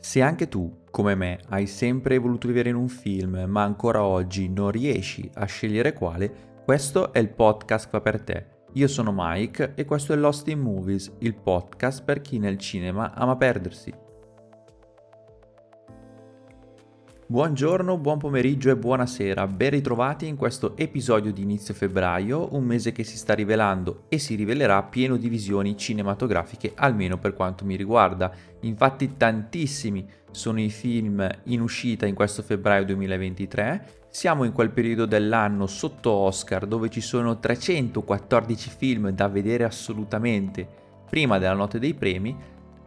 Se anche tu, come me, hai sempre voluto vivere in un film, ma ancora oggi non riesci a scegliere quale, questo è il podcast che fa per te. Io sono Mike e questo è Lost in Movies, il podcast per chi nel cinema ama perdersi. Buongiorno, buon pomeriggio e buonasera, ben ritrovati in questo episodio di inizio febbraio, un mese che si sta rivelando e si rivelerà pieno di visioni cinematografiche, almeno per quanto mi riguarda. Infatti tantissimi sono i film in uscita in questo febbraio 2023, siamo in quel periodo dell'anno sotto Oscar dove ci sono 314 film da vedere assolutamente prima della notte dei premi,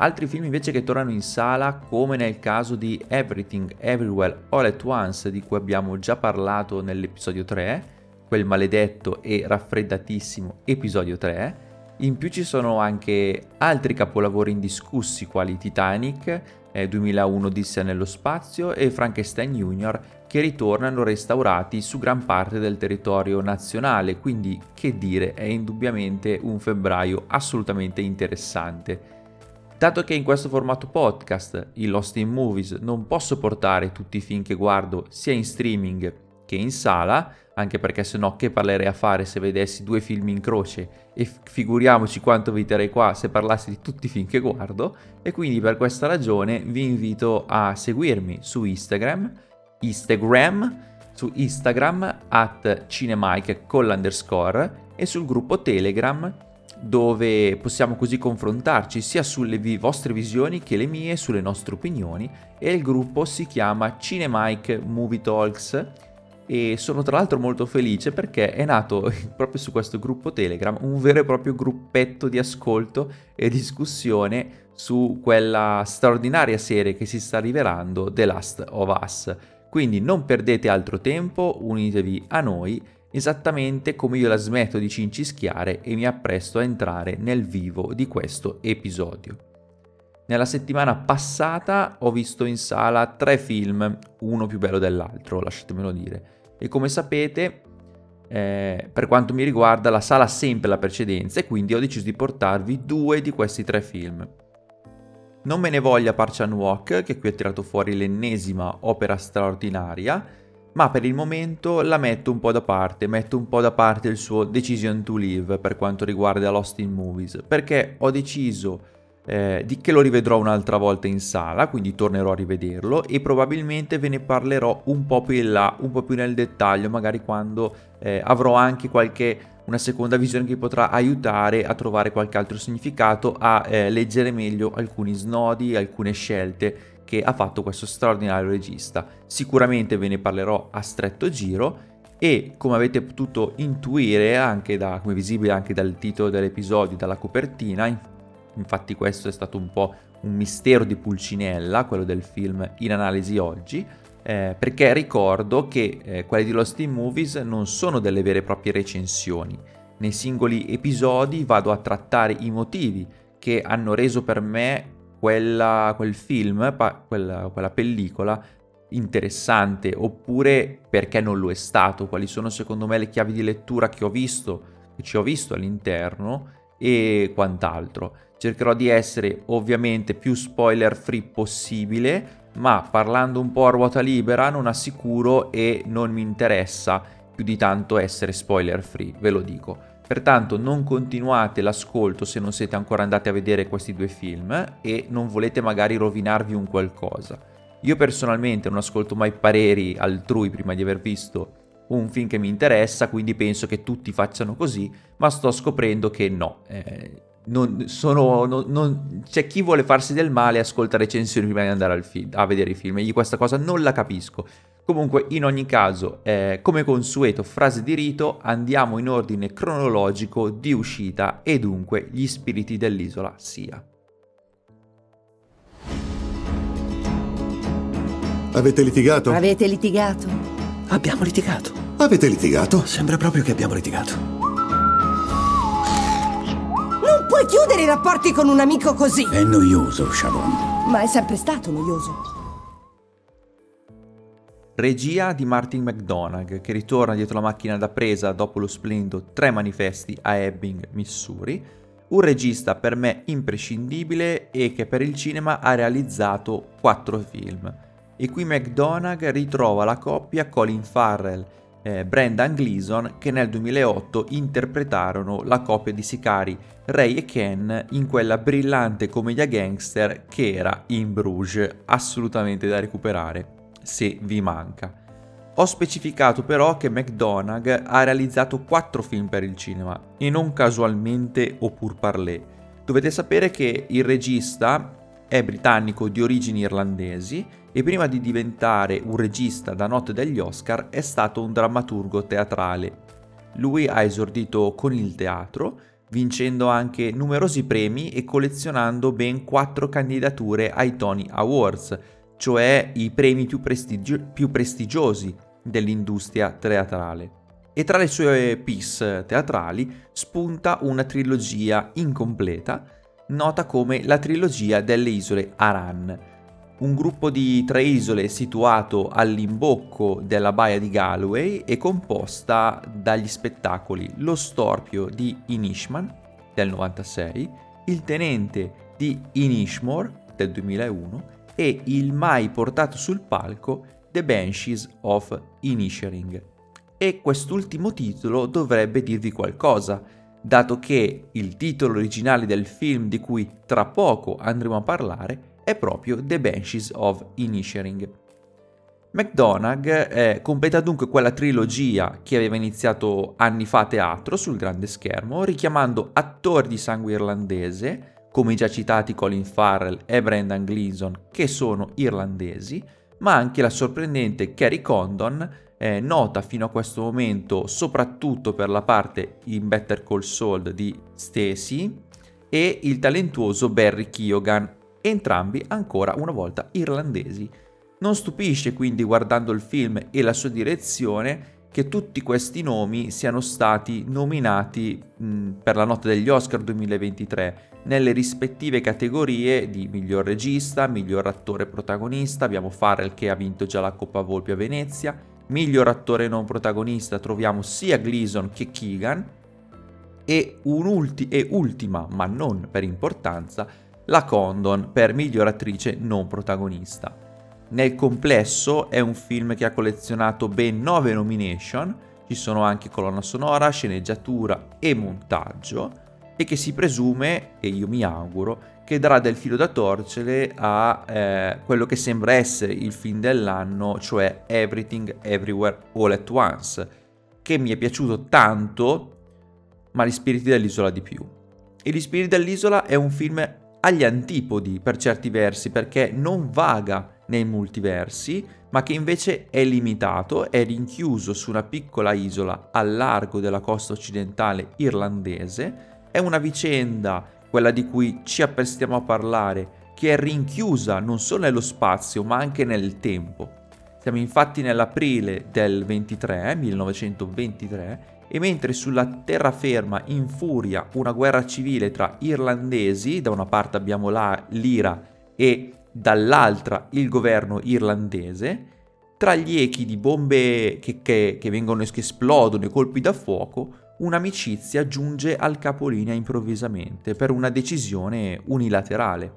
Altri film invece che tornano in sala, come nel caso di Everything Everywhere All at Once, di cui abbiamo già parlato nell'episodio 3, quel maledetto e raffreddatissimo episodio 3. In più ci sono anche altri capolavori indiscussi quali Titanic, eh, 2001 Odissea nello spazio e Frankenstein Jr. che ritornano restaurati su gran parte del territorio nazionale, quindi che dire, è indubbiamente un febbraio assolutamente interessante. Dato che in questo formato podcast, il Lost in Movies, non posso portare tutti i film che guardo sia in streaming che in sala, anche perché sennò che parlerei a fare se vedessi due film in croce? E figuriamoci quanto vi terrei qua se parlassi di tutti i film che guardo. E quindi per questa ragione vi invito a seguirmi su Instagram, Instagram, su Instagram at cinemike con l'underscore e sul gruppo Telegram dove possiamo così confrontarci sia sulle vi- vostre visioni che le mie, sulle nostre opinioni e il gruppo si chiama Cinemike Movie Talks e sono tra l'altro molto felice perché è nato proprio su questo gruppo Telegram un vero e proprio gruppetto di ascolto e discussione su quella straordinaria serie che si sta rivelando The Last of Us. Quindi non perdete altro tempo, unitevi a noi esattamente come io la smetto di cincischiare e mi appresto a entrare nel vivo di questo episodio. Nella settimana passata ho visto in sala tre film, uno più bello dell'altro, lasciatemelo dire. E come sapete, eh, per quanto mi riguarda, la sala ha sempre la precedenza e quindi ho deciso di portarvi due di questi tre film. Non me ne voglia Parch and Walk, che qui ha tirato fuori l'ennesima opera straordinaria, ma per il momento la metto un po' da parte, metto un po' da parte il suo Decision to Live per quanto riguarda Lost in Movies, perché ho deciso eh, di che lo rivedrò un'altra volta in sala, quindi tornerò a rivederlo e probabilmente ve ne parlerò un po' più in là, un po' più nel dettaglio, magari quando eh, avrò anche qualche una seconda visione che potrà aiutare a trovare qualche altro significato, a eh, leggere meglio alcuni snodi, alcune scelte che ha fatto questo straordinario regista. Sicuramente ve ne parlerò a stretto giro e come avete potuto intuire anche da, come visibile anche dal titolo dell'episodio, dalla copertina, infatti questo è stato un po' un mistero di Pulcinella, quello del film in analisi oggi, eh, perché ricordo che eh, quelli di Lost in Movies non sono delle vere e proprie recensioni. Nei singoli episodi vado a trattare i motivi che hanno reso per me quella, quel film, pa, quella, quella pellicola interessante oppure perché non lo è stato, quali sono secondo me le chiavi di lettura che ho visto, che ci ho visto all'interno e quant'altro. Cercherò di essere ovviamente più spoiler free possibile, ma parlando un po' a ruota libera non assicuro e non mi interessa più di tanto essere spoiler free, ve lo dico. Pertanto non continuate l'ascolto se non siete ancora andati a vedere questi due film e non volete magari rovinarvi un qualcosa. Io personalmente non ascolto mai pareri altrui prima di aver visto un film che mi interessa, quindi penso che tutti facciano così, ma sto scoprendo che no. Eh, non, sono, non, non, c'è chi vuole farsi del male e ascolta recensioni prima di andare film, a vedere i film io questa cosa non la capisco. Comunque, in ogni caso, eh, come consueto, frase di rito, andiamo in ordine cronologico di uscita e dunque gli spiriti dell'isola sia. Avete litigato? Avete litigato? Abbiamo litigato. Avete litigato? Sembra proprio che abbiamo litigato. Non puoi chiudere i rapporti con un amico così! È noioso, Sharon. Ma è sempre stato noioso. Regia di Martin McDonagh, che ritorna dietro la macchina da presa dopo lo splendido Tre manifesti a Ebbing, Missouri. Un regista per me imprescindibile e che per il cinema ha realizzato quattro film. E qui McDonagh ritrova la coppia Colin Farrell e Brendan Gleeson che nel 2008 interpretarono la coppia di sicari Ray e Ken in quella brillante commedia gangster che era In Bruges, assolutamente da recuperare se vi manca. Ho specificato però che McDonagh ha realizzato 4 film per il cinema e non casualmente o pur parlé. Dovete sapere che il regista è britannico di origini irlandesi e prima di diventare un regista da notte degli Oscar è stato un drammaturgo teatrale. Lui ha esordito con il teatro, vincendo anche numerosi premi e collezionando ben 4 candidature ai Tony Awards, cioè i premi più, prestigio- più prestigiosi dell'industria teatrale. E tra le sue piece teatrali spunta una trilogia incompleta, nota come la trilogia delle isole Aran, un gruppo di tre isole situato all'imbocco della baia di Galway e composta dagli spettacoli Lo Storpio di Inishman del 96, Il Tenente di Inishmore del 2001 e il mai portato sul palco The Banshees of Inisherin. E quest'ultimo titolo dovrebbe dirvi qualcosa, dato che il titolo originale del film di cui tra poco andremo a parlare è proprio The Banshees of Inisherin. McDonagh eh, completa dunque quella trilogia che aveva iniziato anni fa a teatro sul grande schermo, richiamando attori di sangue irlandese, come i già citati Colin Farrell e Brendan Gleeson, che sono irlandesi, ma anche la sorprendente Carrie Condon, eh, nota fino a questo momento soprattutto per la parte in Better Call Saul di Stacy, e il talentuoso Barry Keoghan, entrambi ancora una volta irlandesi. Non stupisce quindi guardando il film e la sua direzione che tutti questi nomi siano stati nominati mh, per la notte degli Oscar 2023 nelle rispettive categorie di miglior regista, miglior attore protagonista, abbiamo Farrell che ha vinto già la Coppa Volpi a Venezia, miglior attore non protagonista troviamo sia Gleason che Keegan e, un'ulti- e ultima, ma non per importanza, la Condon per miglior attrice non protagonista. Nel complesso è un film che ha collezionato ben 9 nomination, ci sono anche colonna sonora, sceneggiatura e montaggio, e che si presume, e io mi auguro, che darà del filo da torcere a eh, quello che sembra essere il film dell'anno, cioè Everything Everywhere All at Once, che mi è piaciuto tanto, ma Gli spiriti dell'isola di più. E Gli spiriti dell'isola è un film agli antipodi per certi versi, perché non vaga nei multiversi, ma che invece è limitato, è rinchiuso su una piccola isola al largo della costa occidentale irlandese. È una vicenda, quella di cui ci apprestiamo a parlare, che è rinchiusa non solo nello spazio, ma anche nel tempo. Siamo infatti nell'aprile del 23, 1923, e mentre sulla terraferma infuria una guerra civile tra irlandesi, da una parte abbiamo la, l'Ira e dall'altra il governo irlandese, tra gli echi di bombe che, che, che vengono che esplodono e colpi da fuoco, un'amicizia giunge al capolinea improvvisamente per una decisione unilaterale.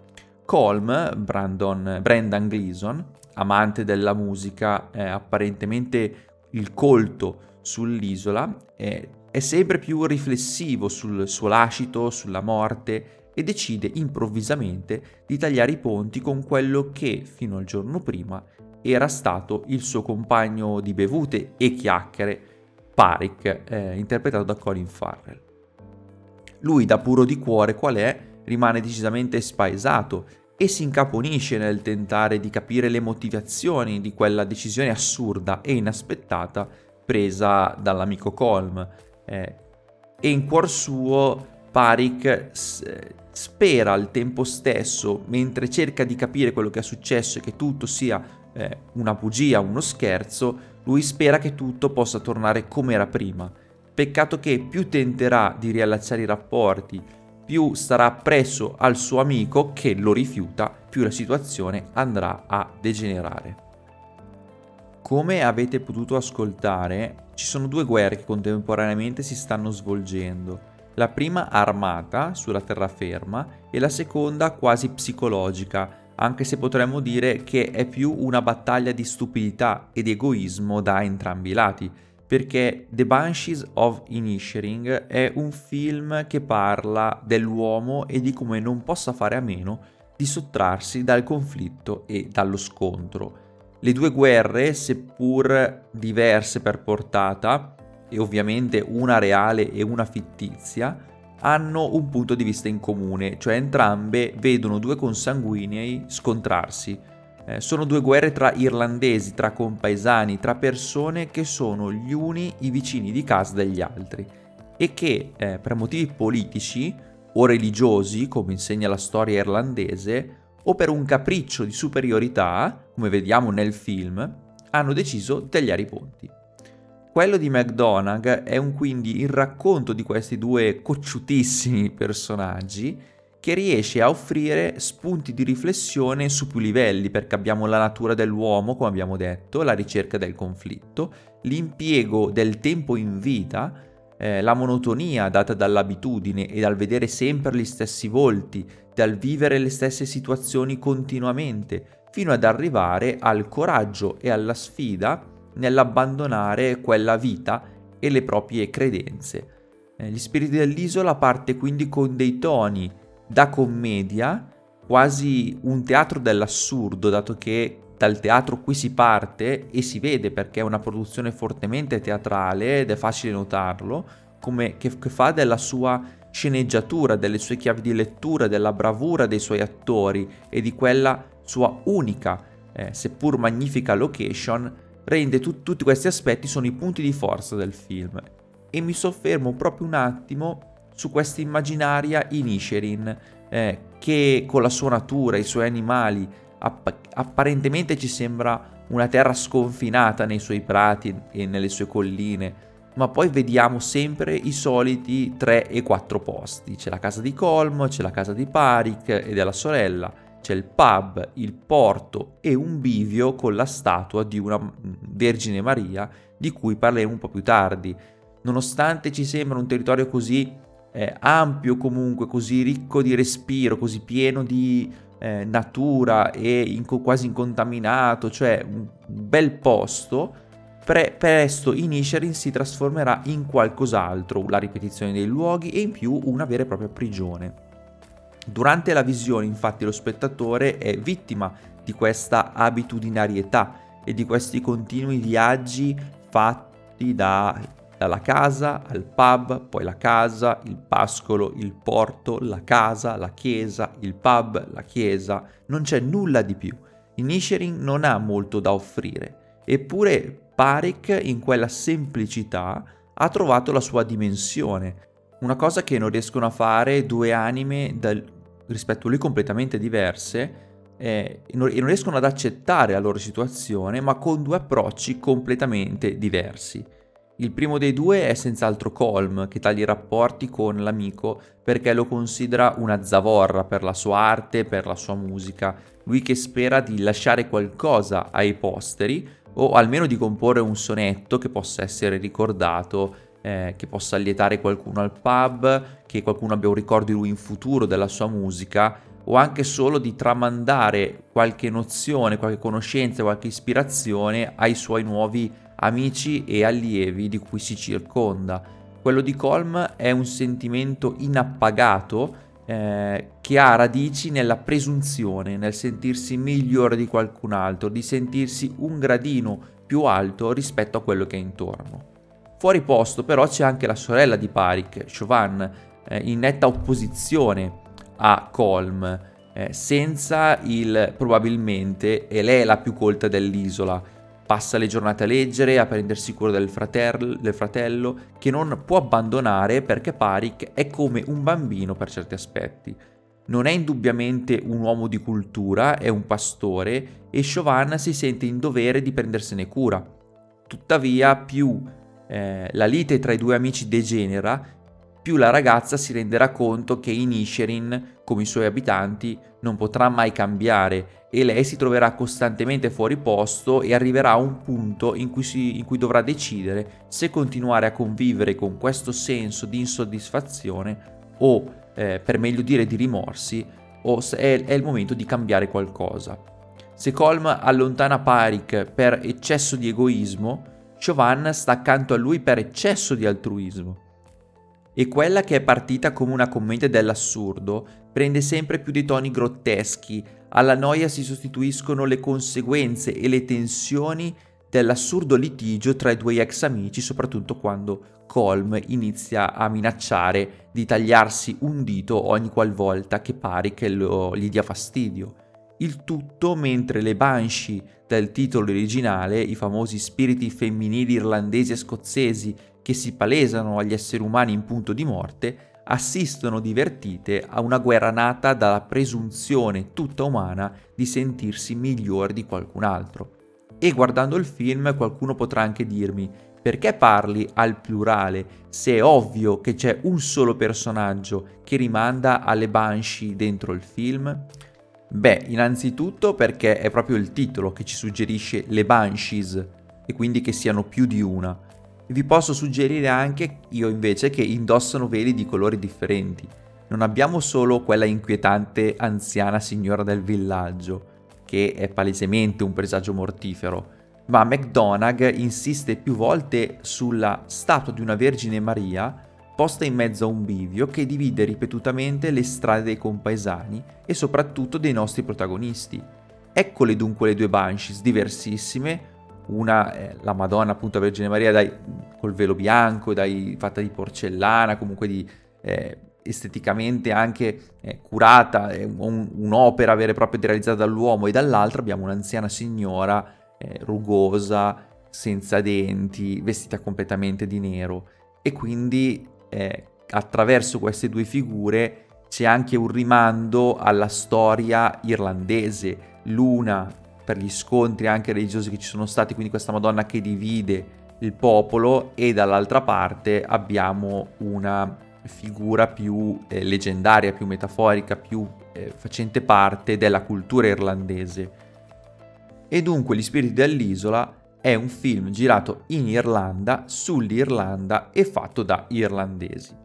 Colm, Brandon, Brendan Gleeson, amante della musica, eh, apparentemente il colto sull'isola, eh, è sempre più riflessivo sul suo lascito, sulla morte e decide improvvisamente di tagliare i ponti con quello che fino al giorno prima era stato il suo compagno di bevute e chiacchiere, Parik, eh, interpretato da Colin Farrell. Lui, da puro di cuore qual è, rimane decisamente spaesato e si incaponisce nel tentare di capire le motivazioni di quella decisione assurda e inaspettata presa dall'amico Colm. Eh, e in cuor suo Parik spera al tempo stesso, mentre cerca di capire quello che è successo e che tutto sia eh, una bugia, uno scherzo, lui spera che tutto possa tornare come era prima. Peccato che più tenterà di riallacciare i rapporti, più starà appresso al suo amico che lo rifiuta, più la situazione andrà a degenerare. Come avete potuto ascoltare, ci sono due guerre che contemporaneamente si stanno svolgendo la prima armata sulla terraferma e la seconda quasi psicologica, anche se potremmo dire che è più una battaglia di stupidità ed egoismo da entrambi i lati, perché The Banshees of Inisherin è un film che parla dell'uomo e di come non possa fare a meno di sottrarsi dal conflitto e dallo scontro. Le due guerre, seppur diverse per portata, e ovviamente una reale e una fittizia, hanno un punto di vista in comune, cioè entrambe vedono due consanguinei scontrarsi. Eh, sono due guerre tra irlandesi, tra compaesani, tra persone che sono gli uni i vicini di casa degli altri e che eh, per motivi politici o religiosi, come insegna la storia irlandese, o per un capriccio di superiorità, come vediamo nel film, hanno deciso di tagliare i ponti. Quello di McDonagh è un, quindi il racconto di questi due cocciutissimi personaggi che riesce a offrire spunti di riflessione su più livelli, perché abbiamo la natura dell'uomo, come abbiamo detto, la ricerca del conflitto, l'impiego del tempo in vita, eh, la monotonia data dall'abitudine e dal vedere sempre gli stessi volti, dal vivere le stesse situazioni continuamente, fino ad arrivare al coraggio e alla sfida nell'abbandonare quella vita e le proprie credenze. Eh, gli spiriti dell'isola parte quindi con dei toni da commedia, quasi un teatro dell'assurdo, dato che dal teatro qui si parte e si vede perché è una produzione fortemente teatrale ed è facile notarlo, come che, che fa della sua sceneggiatura, delle sue chiavi di lettura, della bravura dei suoi attori e di quella sua unica, eh, seppur magnifica location, rende tu- tutti questi aspetti sono i punti di forza del film. E mi soffermo proprio un attimo su questa immaginaria Inisherin, eh, che con la sua natura, i suoi animali, app- apparentemente ci sembra una terra sconfinata nei suoi prati e nelle sue colline, ma poi vediamo sempre i soliti 3 e 4 posti. C'è la casa di Colm, c'è la casa di Parik e della sorella, c'è il pub, il porto e un bivio con la statua di una Vergine Maria di cui parleremo un po' più tardi. Nonostante ci sembra un territorio così eh, ampio comunque, così ricco di respiro, così pieno di eh, natura e in, quasi incontaminato, cioè un bel posto, pre- presto Inisherin si trasformerà in qualcos'altro, la ripetizione dei luoghi e in più una vera e propria prigione. Durante la visione infatti lo spettatore è vittima di questa abitudinarietà e di questi continui viaggi fatti da, dalla casa al pub, poi la casa, il pascolo, il porto, la casa, la chiesa, il pub, la chiesa, non c'è nulla di più. Inisherin non ha molto da offrire, eppure Parik in quella semplicità ha trovato la sua dimensione, una cosa che non riescono a fare due anime dal, rispetto a lui completamente diverse eh, e non riescono ad accettare la loro situazione, ma con due approcci completamente diversi. Il primo dei due è senz'altro Colm, che taglia i rapporti con l'amico perché lo considera una zavorra per la sua arte, per la sua musica, lui che spera di lasciare qualcosa ai posteri, o almeno di comporre un sonetto che possa essere ricordato, eh, che possa allietare qualcuno al pub, che qualcuno abbia un ricordo di lui in futuro della sua musica, o anche solo di tramandare qualche nozione, qualche conoscenza, qualche ispirazione ai suoi nuovi amici e allievi di cui si circonda. Quello di Colm è un sentimento inappagato eh, che ha radici nella presunzione, nel sentirsi migliore di qualcun altro, di sentirsi un gradino più alto rispetto a quello che è intorno. Fuori posto però c'è anche la sorella di Parik, Chauvin, eh, in netta opposizione a Colm, eh, senza il probabilmente, e lei è la più colta dell'isola, passa le giornate a leggere, a prendersi cura del, fratel- del fratello, che non può abbandonare perché Parik è come un bambino per certi aspetti. Non è indubbiamente un uomo di cultura, è un pastore e Chauvin si sente in dovere di prendersene cura. Tuttavia, più eh, la lite tra i due amici degenera, più la ragazza si renderà conto che Inisherin, come i suoi abitanti, non potrà mai cambiare e lei si troverà costantemente fuori posto e arriverà a un punto in cui, si, in cui dovrà decidere se continuare a convivere con questo senso di insoddisfazione o, eh, per meglio dire, di rimorsi, o se è, è il momento di cambiare qualcosa. Se Colm allontana Parik per eccesso di egoismo, Chauvin sta accanto a lui per eccesso di altruismo. E quella che è partita come una commedia dell'assurdo prende sempre più dei toni grotteschi, alla noia si sostituiscono le conseguenze e le tensioni dell'assurdo litigio tra i due ex amici, soprattutto quando Colm inizia a minacciare di tagliarsi un dito ogni qualvolta che pare che lo, gli dia fastidio. Il tutto mentre le Banshee del titolo originale, i famosi spiriti femminili irlandesi e scozzesi che si palesano agli esseri umani in punto di morte, assistono divertite a una guerra nata dalla presunzione tutta umana di sentirsi migliore di qualcun altro. E guardando il film qualcuno potrà anche dirmi perché parli al plurale se è ovvio che c'è un solo personaggio che rimanda alle Banshee dentro il film? Beh, innanzitutto perché è proprio il titolo che ci suggerisce le Banshees e quindi che siano più di una vi posso suggerire anche io invece che indossano veli di colori differenti. Non abbiamo solo quella inquietante anziana signora del villaggio, che è palesemente un presagio mortifero, ma McDonagh insiste più volte sulla statua di una Vergine Maria posta in mezzo a un bivio che divide ripetutamente le strade dei compaesani e soprattutto dei nostri protagonisti. Eccole dunque le due Banshees diversissime, una è la Madonna appunto Vergine Maria dai, col velo bianco, dai, fatta di porcellana, comunque di, eh, esteticamente anche eh, curata, un, un'opera vera e propria realizzata dall'uomo. E dall'altra abbiamo un'anziana signora eh, rugosa, senza denti, vestita completamente di nero. E quindi eh, attraverso queste due figure c'è anche un rimando alla storia irlandese. L'una per gli scontri anche religiosi che ci sono stati, quindi questa Madonna che divide il popolo e dall'altra parte abbiamo una figura più eh, leggendaria, più metaforica, più eh, facente parte della cultura irlandese. E dunque Gli spiriti dell'isola è un film girato in Irlanda, sull'Irlanda e fatto da irlandesi.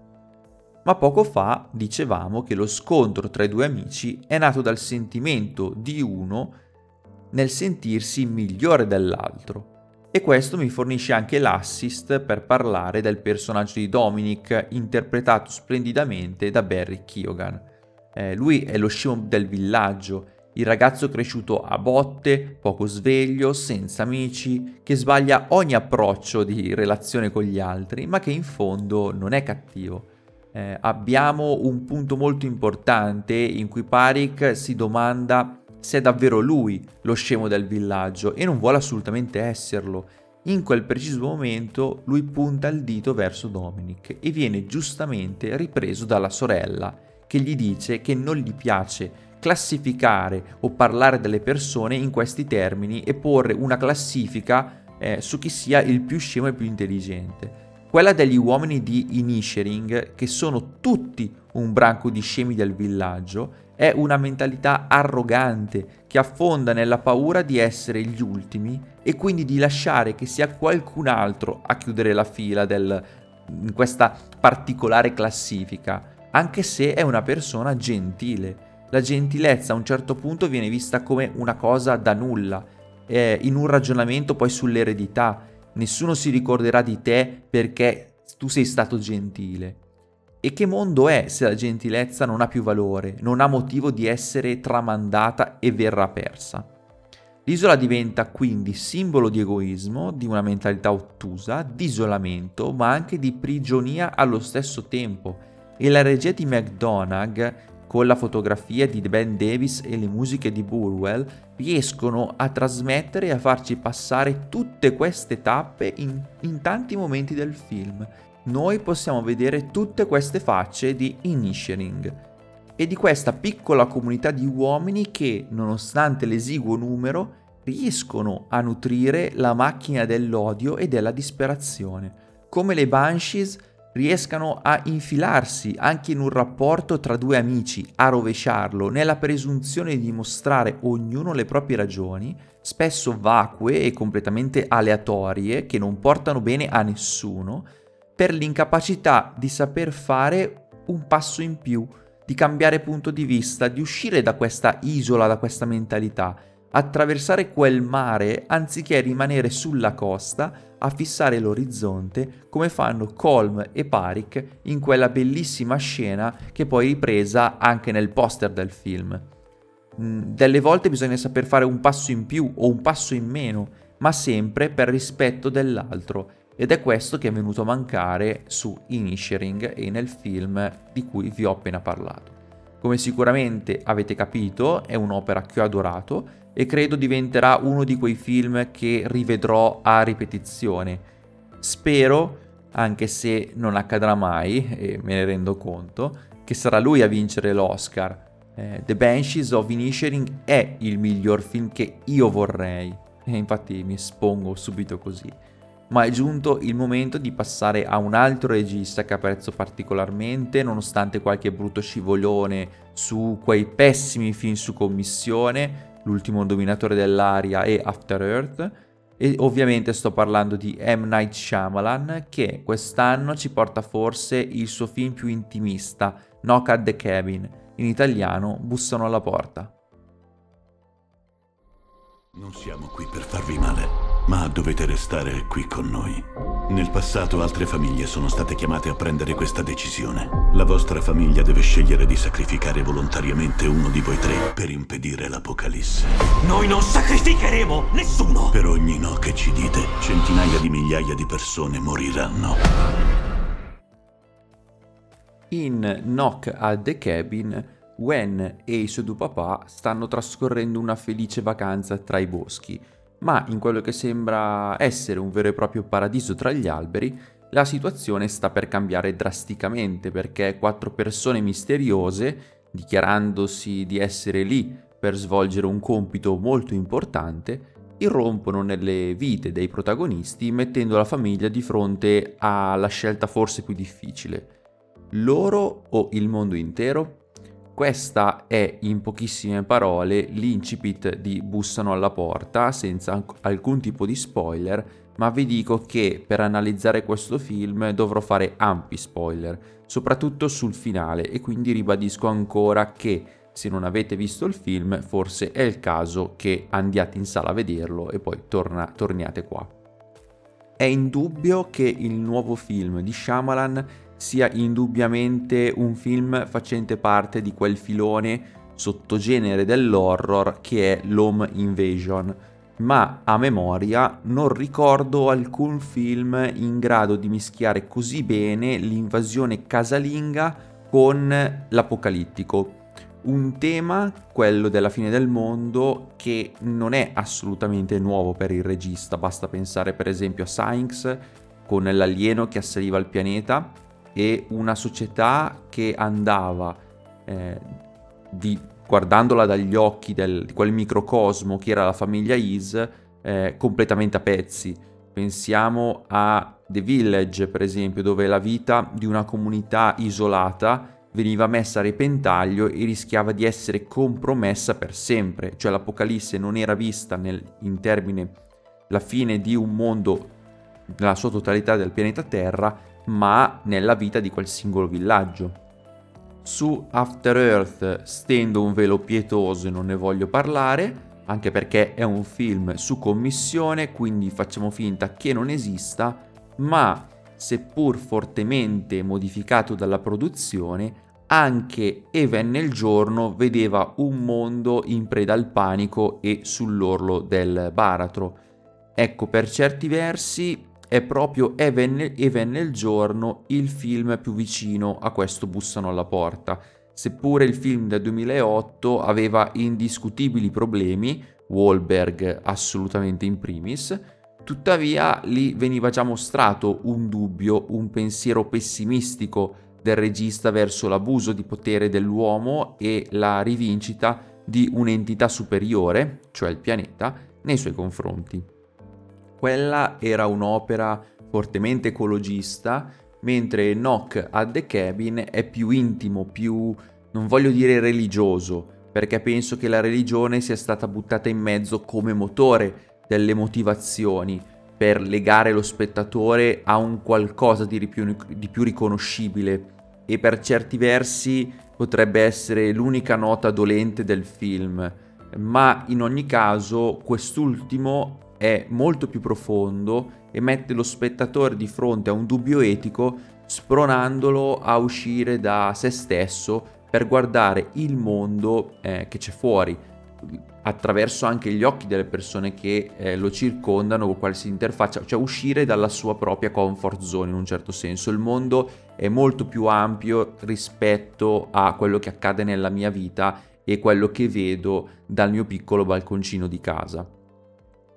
Ma poco fa dicevamo che lo scontro tra i due amici è nato dal sentimento di uno nel sentirsi migliore dell'altro. E questo mi fornisce anche l'assist per parlare del personaggio di Dominic, interpretato splendidamente da Barry Keoghan. Eh, lui è lo scemo del villaggio, il ragazzo cresciuto a botte, poco sveglio, senza amici, che sbaglia ogni approccio di relazione con gli altri, ma che in fondo non è cattivo. Eh, abbiamo un punto molto importante in cui Parik si domanda se è davvero lui lo scemo del villaggio e non vuole assolutamente esserlo. In quel preciso momento lui punta il dito verso Dominic e viene giustamente ripreso dalla sorella che gli dice che non gli piace classificare o parlare delle persone in questi termini e porre una classifica eh, su chi sia il più scemo e più intelligente. Quella degli uomini di Inishering, che sono tutti un branco di scemi del villaggio, è una mentalità arrogante che affonda nella paura di essere gli ultimi e quindi di lasciare che sia qualcun altro a chiudere la fila del, in questa particolare classifica, anche se è una persona gentile. La gentilezza a un certo punto viene vista come una cosa da nulla, eh, in un ragionamento poi sull'eredità. Nessuno si ricorderà di te perché tu sei stato gentile. E che mondo è se la gentilezza non ha più valore, non ha motivo di essere tramandata e verrà persa? L'isola diventa quindi simbolo di egoismo, di una mentalità ottusa, di isolamento, ma anche di prigionia allo stesso tempo. E la regia di McDonagh, con la fotografia di Ben Davis e le musiche di Burwell, riescono a trasmettere e a farci passare tutte queste tappe in, in tanti momenti del film noi possiamo vedere tutte queste facce di Inishering e di questa piccola comunità di uomini che, nonostante l'esiguo numero, riescono a nutrire la macchina dell'odio e della disperazione. Come le Banshees, riescano a infilarsi anche in un rapporto tra due amici, a rovesciarlo, nella presunzione di dimostrare ognuno le proprie ragioni, spesso vacue e completamente aleatorie, che non portano bene a nessuno, per l'incapacità di saper fare un passo in più, di cambiare punto di vista, di uscire da questa isola, da questa mentalità, attraversare quel mare anziché rimanere sulla costa a fissare l'orizzonte come fanno Colm e Parik in quella bellissima scena che poi ripresa anche nel poster del film. Mm, delle volte bisogna saper fare un passo in più o un passo in meno, ma sempre per rispetto dell'altro ed è questo che è venuto a mancare su Inishering e nel film di cui vi ho appena parlato. Come sicuramente avete capito, è un'opera che ho adorato e credo diventerà uno di quei film che rivedrò a ripetizione. Spero, anche se non accadrà mai, e me ne rendo conto, che sarà lui a vincere l'Oscar. Eh, The Banshees of Inisherin è il miglior film che io vorrei, e infatti mi espongo subito così ma è giunto il momento di passare a un altro regista che apprezzo particolarmente, nonostante qualche brutto scivolone su quei pessimi film su commissione, l'ultimo dominatore dell'aria e After Earth, e ovviamente sto parlando di M. Night Shyamalan, che quest'anno ci porta forse il suo film più intimista, Knock at the Cabin, in italiano Bussano alla porta. Non siamo qui per farvi male ma dovete restare qui con noi. Nel passato altre famiglie sono state chiamate a prendere questa decisione. La vostra famiglia deve scegliere di sacrificare volontariamente uno di voi tre per impedire l'Apocalisse. Noi non sacrificheremo nessuno! Per ogni no che ci dite, centinaia di migliaia di persone moriranno. In Knock at the Cabin, Wen e i suoi due papà stanno trascorrendo una felice vacanza tra i boschi ma in quello che sembra essere un vero e proprio paradiso tra gli alberi, la situazione sta per cambiare drasticamente perché quattro persone misteriose, dichiarandosi di essere lì per svolgere un compito molto importante, irrompono nelle vite dei protagonisti mettendo la famiglia di fronte alla scelta forse più difficile. Loro o il mondo intero? Questa è in pochissime parole l'incipit di Bussano alla porta, senza alcun tipo di spoiler, ma vi dico che per analizzare questo film dovrò fare ampi spoiler, soprattutto sul finale, e quindi ribadisco ancora che se non avete visto il film forse è il caso che andiate in sala a vederlo e poi torna, torniate qua. È indubbio che il nuovo film di Shyamalan sia indubbiamente un film facente parte di quel filone sottogenere dell'horror che è l'home invasion, ma a memoria non ricordo alcun film in grado di mischiare così bene l'invasione casalinga con l'apocalittico. Un tema, quello della fine del mondo, che non è assolutamente nuovo per il regista, basta pensare per esempio a Sainz con l'alieno che assaliva il pianeta, e una società che andava, eh, di, guardandola dagli occhi del, di quel microcosmo che era la famiglia Is, eh, completamente a pezzi. Pensiamo a The Village, per esempio, dove la vita di una comunità isolata veniva messa a repentaglio e rischiava di essere compromessa per sempre, cioè l'Apocalisse non era vista nel, in termine la fine di un mondo nella sua totalità del pianeta Terra, ma nella vita di quel singolo villaggio. Su After Earth stendo un velo pietoso e non ne voglio parlare, anche perché è un film su commissione, quindi facciamo finta che non esista, ma seppur fortemente modificato dalla produzione, anche Even nel giorno vedeva un mondo in preda al panico e sull'orlo del baratro. Ecco, per certi versi è proprio Even, Even nel giorno il film più vicino a questo Bussano alla porta. Seppure il film del 2008 aveva indiscutibili problemi, Wahlberg assolutamente in primis, tuttavia lì veniva già mostrato un dubbio, un pensiero pessimistico del regista verso l'abuso di potere dell'uomo e la rivincita di un'entità superiore, cioè il pianeta, nei suoi confronti. Quella era un'opera fortemente ecologista mentre Knock at the Cabin è più intimo, più, non voglio dire religioso, perché penso che la religione sia stata buttata in mezzo come motore delle motivazioni per legare lo spettatore a un qualcosa di più, di più riconoscibile. E per certi versi potrebbe essere l'unica nota dolente del film, ma in ogni caso quest'ultimo è molto più profondo e mette lo spettatore di fronte a un dubbio etico spronandolo a uscire da se stesso per guardare il mondo eh, che c'è fuori attraverso anche gli occhi delle persone che eh, lo circondano con quale si interfaccia, cioè uscire dalla sua propria comfort zone in un certo senso. Il mondo è molto più ampio rispetto a quello che accade nella mia vita e quello che vedo dal mio piccolo balconcino di casa.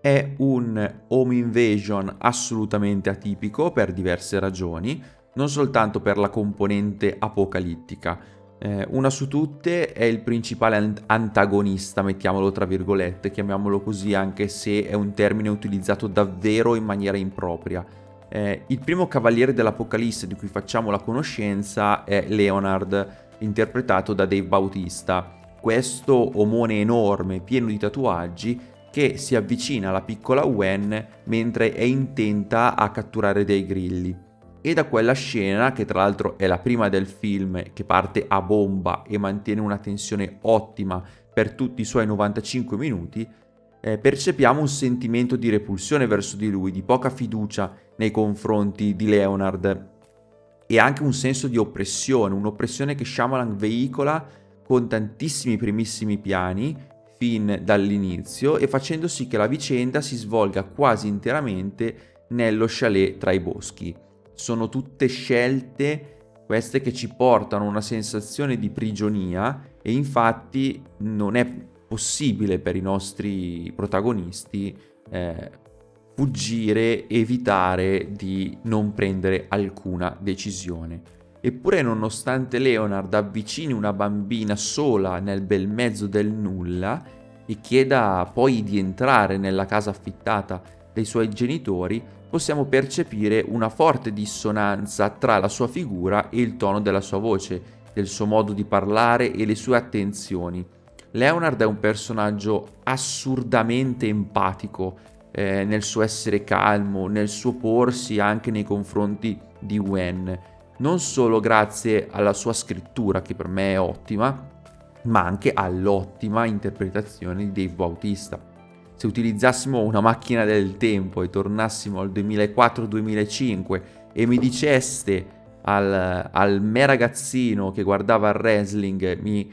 È un home invasion assolutamente atipico per diverse ragioni, non soltanto per la componente apocalittica, eh, una su tutte è il principale antagonista, mettiamolo tra virgolette, chiamiamolo così anche se è un termine utilizzato davvero in maniera impropria. Eh, il primo cavaliere dell'Apocalisse di cui facciamo la conoscenza è Leonard, interpretato da Dave Bautista, questo omone enorme, pieno di tatuaggi, che si avvicina alla piccola Wen mentre è intenta a catturare dei grilli. E da quella scena, che tra l'altro è la prima del film, che parte a bomba e mantiene una tensione ottima per tutti i suoi 95 minuti, eh, percepiamo un sentimento di repulsione verso di lui, di poca fiducia nei confronti di Leonard. E anche un senso di oppressione, un'oppressione che Shyamalan veicola con tantissimi primissimi piani fin dall'inizio e facendo sì che la vicenda si svolga quasi interamente nello chalet tra i boschi sono tutte scelte queste che ci portano a una sensazione di prigionia e infatti non è possibile per i nostri protagonisti eh, fuggire, evitare di non prendere alcuna decisione. Eppure nonostante Leonard avvicini una bambina sola nel bel mezzo del nulla e chieda poi di entrare nella casa affittata dai suoi genitori, possiamo percepire una forte dissonanza tra la sua figura e il tono della sua voce, del suo modo di parlare e le sue attenzioni. Leonard è un personaggio assurdamente empatico eh, nel suo essere calmo, nel suo porsi anche nei confronti di Wen, non solo grazie alla sua scrittura che per me è ottima, ma anche all'ottima interpretazione di Dave Bautista. Se utilizzassimo una macchina del tempo e tornassimo al 2004-2005 e mi diceste al, al me ragazzino che guardava il wrestling, mi,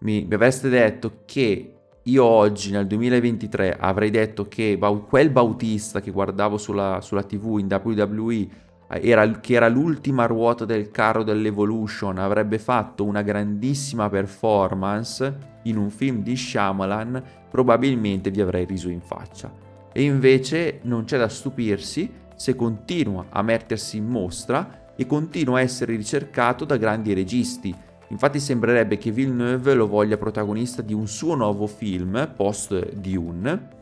mi, mi avreste detto che io oggi nel 2023 avrei detto che quel Bautista che guardavo sulla, sulla TV in WWE era, che era l'ultima ruota del carro dell'Evolution, avrebbe fatto una grandissima performance in un film di Shyamalan, probabilmente vi avrei riso in faccia. E invece non c'è da stupirsi se continua a mettersi in mostra e continua a essere ricercato da grandi registi. Infatti sembrerebbe che Villeneuve lo voglia protagonista di un suo nuovo film, post Dune.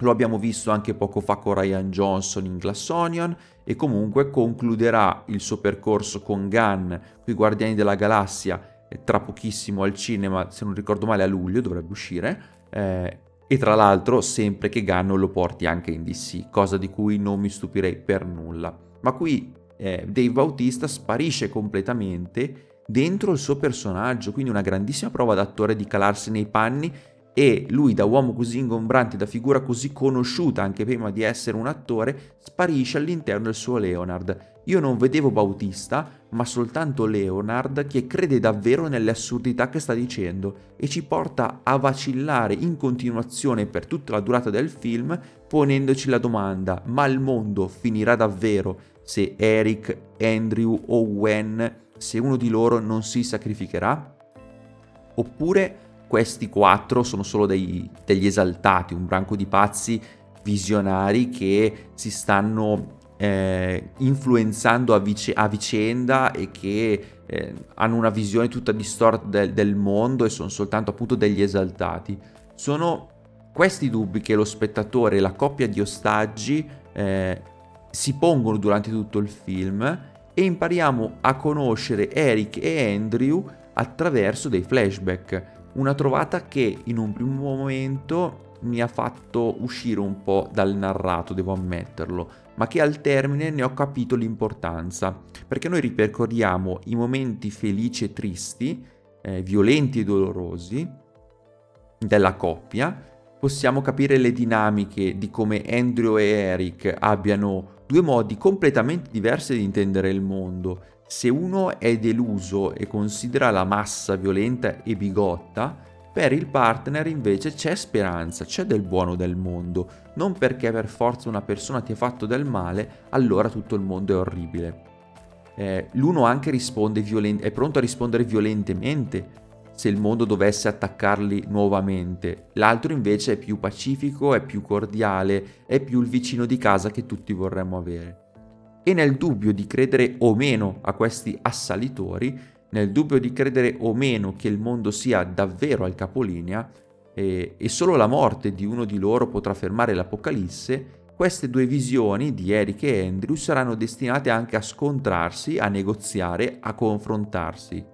Lo abbiamo visto anche poco fa con Ryan Johnson in Glass Onion e comunque concluderà il suo percorso con Gunn, qui Guardiani della Galassia tra pochissimo al cinema, se non ricordo male a luglio dovrebbe uscire, eh, e tra l'altro sempre che Gunn lo porti anche in DC, cosa di cui non mi stupirei per nulla. Ma qui eh, Dave Bautista sparisce completamente dentro il suo personaggio, quindi una grandissima prova d'attore di calarsi nei panni e lui da uomo così ingombrante, da figura così conosciuta anche prima di essere un attore, sparisce all'interno del suo Leonard. Io non vedevo Bautista, ma soltanto Leonard che crede davvero nelle assurdità che sta dicendo e ci porta a vacillare in continuazione per tutta la durata del film ponendoci la domanda ma il mondo finirà davvero se Eric, Andrew o Wen, se uno di loro non si sacrificherà? Oppure questi quattro sono solo dei, degli esaltati, un branco di pazzi visionari che si stanno eh, influenzando a, vic- a, vicenda e che eh, hanno una visione tutta distorta del, del mondo e sono soltanto appunto degli esaltati. Sono questi dubbi che lo spettatore e la coppia di ostaggi eh, si pongono durante tutto il film e impariamo a conoscere Eric e Andrew attraverso dei flashback. Una trovata che in un primo momento mi ha fatto uscire un po' dal narrato, devo ammetterlo, ma che al termine ne ho capito l'importanza, perché noi ripercorriamo i momenti felici e tristi, eh, violenti e dolorosi della coppia, possiamo capire le dinamiche di come Andrew e Eric abbiano due modi completamente diversi di intendere il mondo. Se uno è deluso e considera la massa violenta e bigotta, per il partner invece c'è speranza, c'è del buono del mondo, non perché per forza una persona ti ha fatto del male, allora tutto il mondo è orribile. Eh, l'uno anche violen- è pronto a rispondere violentemente se il mondo dovesse attaccarli nuovamente, l'altro invece è più pacifico, è più cordiale, è più il vicino di casa che tutti vorremmo avere. E nel dubbio di credere o meno a questi assalitori, nel dubbio di credere o meno che il mondo sia davvero al capolinea e, e solo la morte di uno di loro potrà fermare l'Apocalisse, queste due visioni di Eric e Andrew saranno destinate anche a scontrarsi, a negoziare, a confrontarsi.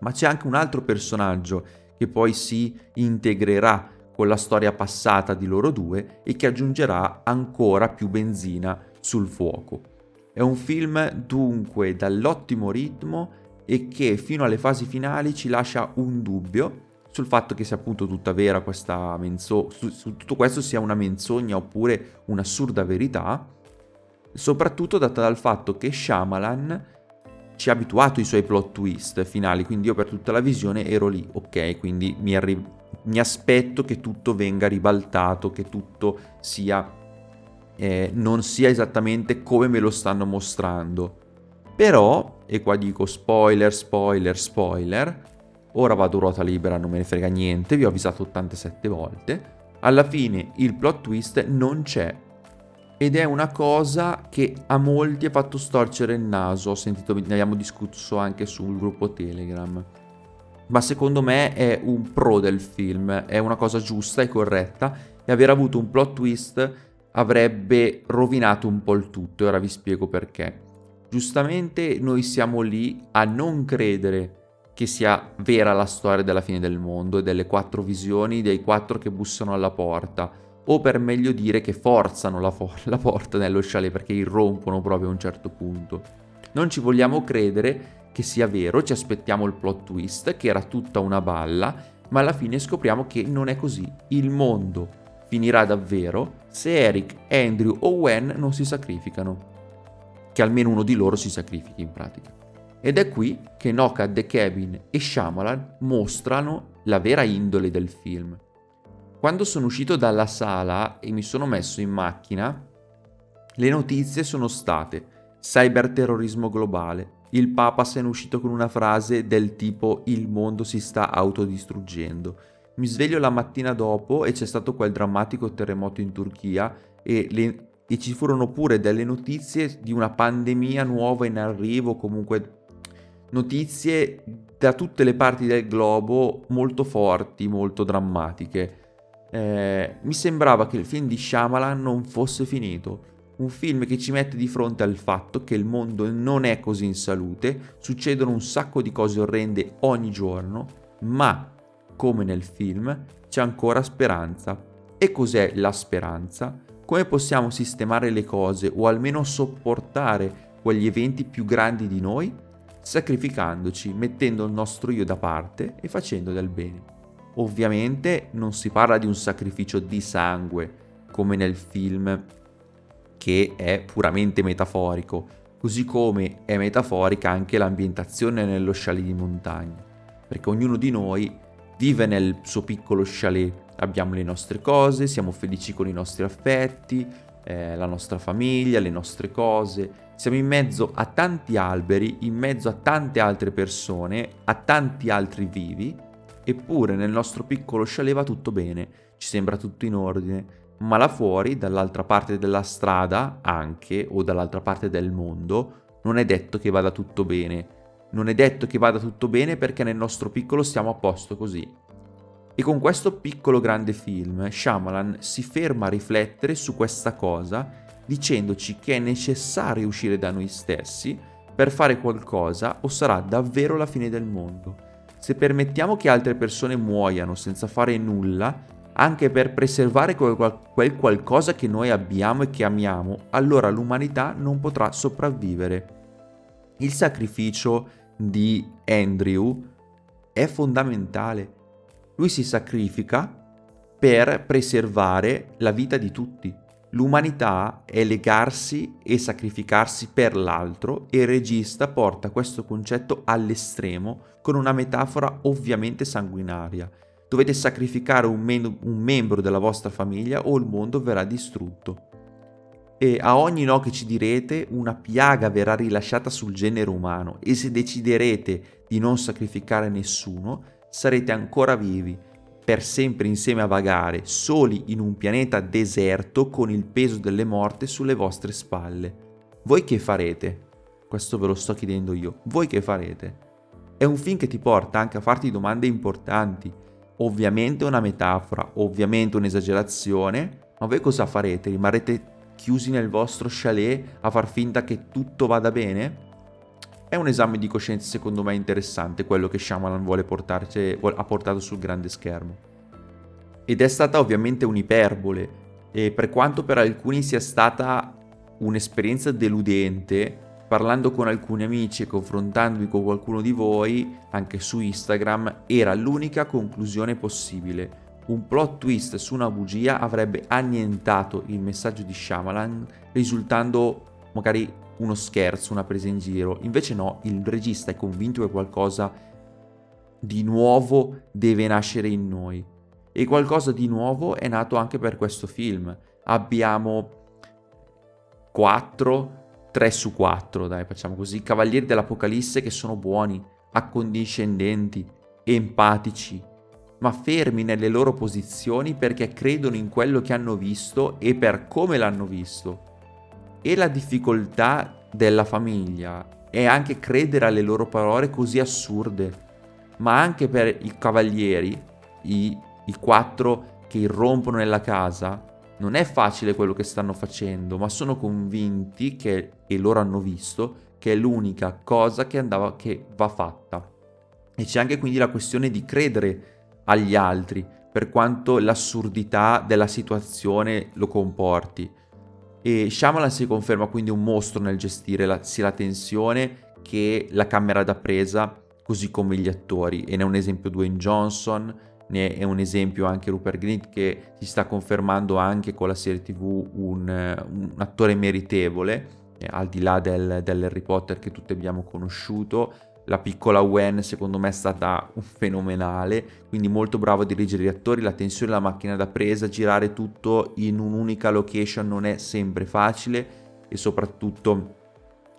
Ma c'è anche un altro personaggio che poi si integrerà con la storia passata di loro due e che aggiungerà ancora più benzina sul fuoco. È un film dunque dall'ottimo ritmo e che fino alle fasi finali ci lascia un dubbio sul fatto che sia appunto tutta vera questa menzogna, su, su tutto questo sia una menzogna oppure un'assurda verità, soprattutto data dal fatto che Shyamalan ci ha abituato ai suoi plot twist finali, quindi io per tutta la visione ero lì, ok, quindi mi, arri- mi aspetto che tutto venga ribaltato, che tutto sia, eh, non sia esattamente come me lo stanno mostrando. Però, e qua dico spoiler, spoiler, spoiler, ora vado ruota libera, non me ne frega niente, vi ho avvisato 87 volte, alla fine il plot twist non c'è. Ed è una cosa che a molti ha fatto storcere il naso, ho sentito, ne abbiamo discusso anche sul gruppo Telegram. Ma secondo me è un pro del film, è una cosa giusta e corretta e aver avuto un plot twist avrebbe rovinato un po' il tutto e ora vi spiego perché. Giustamente noi siamo lì a non credere che sia vera la storia della fine del mondo e delle quattro visioni dei quattro che bussano alla porta, o per meglio dire che forzano la, for- la porta nello chalet perché irrompono proprio a un certo punto. Non ci vogliamo credere che sia vero, ci aspettiamo il plot twist, che era tutta una balla, ma alla fine scopriamo che non è così. Il mondo finirà davvero se Eric, Andrew o Wen non si sacrificano che almeno uno di loro si sacrifichi in pratica. Ed è qui che Noka, The Cabin e Shyamalan mostrano la vera indole del film. Quando sono uscito dalla sala e mi sono messo in macchina, le notizie sono state cyberterrorismo globale, il Papa se ne è uscito con una frase del tipo il mondo si sta autodistruggendo. Mi sveglio la mattina dopo e c'è stato quel drammatico terremoto in Turchia e le e ci furono pure delle notizie di una pandemia nuova in arrivo, comunque notizie da tutte le parti del globo molto forti, molto drammatiche. Eh, mi sembrava che il film di Shyamalan non fosse finito. Un film che ci mette di fronte al fatto che il mondo non è così in salute, succedono un sacco di cose orrende ogni giorno, ma, come nel film, c'è ancora speranza. E cos'è la speranza? come possiamo sistemare le cose o almeno sopportare quegli eventi più grandi di noi? Sacrificandoci, mettendo il nostro io da parte e facendo del bene. Ovviamente non si parla di un sacrificio di sangue, come nel film, che è puramente metaforico, così come è metaforica anche l'ambientazione nello chalet di montagna, perché ognuno di noi vive nel suo piccolo chalet abbiamo le nostre cose, siamo felici con i nostri affetti, eh, la nostra famiglia, le nostre cose. Siamo in mezzo a tanti alberi, in mezzo a tante altre persone, a tanti altri vivi, eppure nel nostro piccolo chalet va tutto bene, ci sembra tutto in ordine, ma là fuori, dall'altra parte della strada, anche, o dall'altra parte del mondo, non è detto che vada tutto bene. Non è detto che vada tutto bene perché nel nostro piccolo stiamo a posto così. E con questo piccolo grande film, Shyamalan si ferma a riflettere su questa cosa, dicendoci che è necessario uscire da noi stessi per fare qualcosa o sarà davvero la fine del mondo. Se permettiamo che altre persone muoiano senza fare nulla, anche per preservare quel, qualcosa che noi abbiamo e che amiamo, allora l'umanità non potrà sopravvivere. Il sacrificio di Andrew è fondamentale. Lui si sacrifica per preservare la vita di tutti. L'umanità è legarsi e sacrificarsi per l'altro e il regista porta questo concetto all'estremo con una metafora ovviamente sanguinaria. Dovete sacrificare un, men- un membro della vostra famiglia o il mondo verrà distrutto. E a ogni no che ci direte, una piaga verrà rilasciata sul genere umano e se deciderete di non sacrificare nessuno, sarete ancora vivi, per sempre insieme a vagare, soli in un pianeta deserto con il peso delle morte sulle vostre spalle. Voi che farete? Questo ve lo sto chiedendo io. Voi che farete? È un film che ti porta anche a farti domande importanti Ovviamente una metafora, ovviamente un'esagerazione, ma voi cosa farete? Rimarrete chiusi nel vostro chalet a far finta che tutto vada bene? È un esame di coscienza secondo me interessante quello che Shyamalan vuole portarci, ha portato sul grande schermo. Ed è stata ovviamente un'iperbole e per quanto per alcuni sia stata un'esperienza deludente, parlando con alcuni amici e confrontandomi con qualcuno di voi, anche su Instagram, era l'unica conclusione possibile. Un plot twist su una bugia avrebbe annientato il messaggio di Shyamalan, risultando magari uno scherzo, una presa in giro. Invece no, il regista è convinto che qualcosa di nuovo deve nascere in noi. E qualcosa di nuovo è nato anche per questo film. Abbiamo quattro 3 su 4, dai, facciamo così, cavalieri dell'Apocalisse che sono buoni, accondiscendenti, empatici, ma fermi nelle loro posizioni perché credono in quello che hanno visto e per come l'hanno visto. E la difficoltà della famiglia è anche credere alle loro parole così assurde, ma anche per i cavalieri, i, i quattro che irrompono nella casa, non è facile quello che stanno facendo, ma sono convinti che, e loro hanno visto, che è l'unica cosa che, andava, che va fatta. E c'è anche quindi la questione di credere agli altri, per quanto l'assurdità della situazione lo comporti. E Shyamalan si conferma quindi un mostro nel gestire la, sia la tensione che la camera da presa, così come gli attori. E ne è un esempio Dwayne Johnson, ne è un esempio anche Rupert Grint che si sta confermando anche con la serie tv un, un attore meritevole, eh, al di là del, dell'Harry Potter che tutti abbiamo conosciuto. La piccola Wen secondo me è stata fenomenale, quindi molto bravo a dirigere gli attori, la tensione della macchina da presa, girare tutto in un'unica location non è sempre facile e soprattutto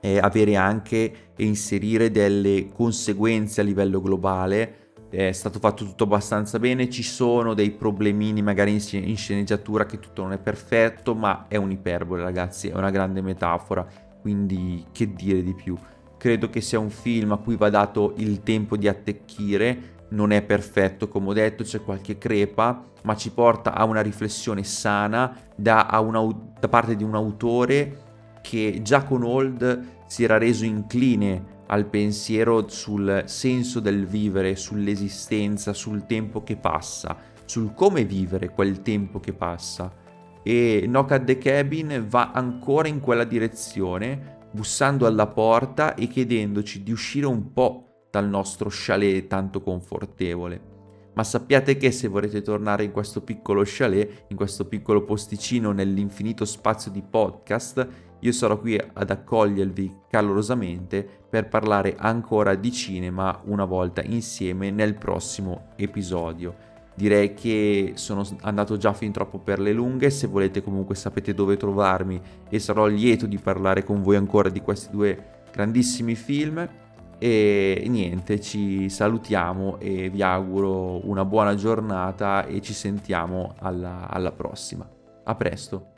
eh, avere anche e inserire delle conseguenze a livello globale è stato fatto tutto abbastanza bene, ci sono dei problemini magari in sceneggiatura che tutto non è perfetto, ma è un'iperbole ragazzi, è una grande metafora, quindi che dire di più. Credo che sia un film a cui va dato il tempo di attecchire, non è perfetto come ho detto, c'è qualche crepa, ma ci porta a una riflessione sana da, una, da parte di un autore che già con Old si era reso incline al pensiero sul senso del vivere, sull'esistenza, sul tempo che passa, sul come vivere quel tempo che passa. E Knock at the Cabin va ancora in quella direzione, bussando alla porta e chiedendoci di uscire un po' dal nostro chalet tanto confortevole. Ma sappiate che se volete tornare in questo piccolo chalet, in questo piccolo posticino nell'infinito spazio di podcast, io sarò qui ad accogliervi calorosamente per parlare ancora di cinema una volta insieme nel prossimo episodio. Direi che sono andato già fin troppo per le lunghe, se volete comunque sapete dove trovarmi e sarò lieto di parlare con voi ancora di questi due grandissimi film. E niente, ci salutiamo e vi auguro una buona giornata e ci sentiamo alla, alla prossima. A presto!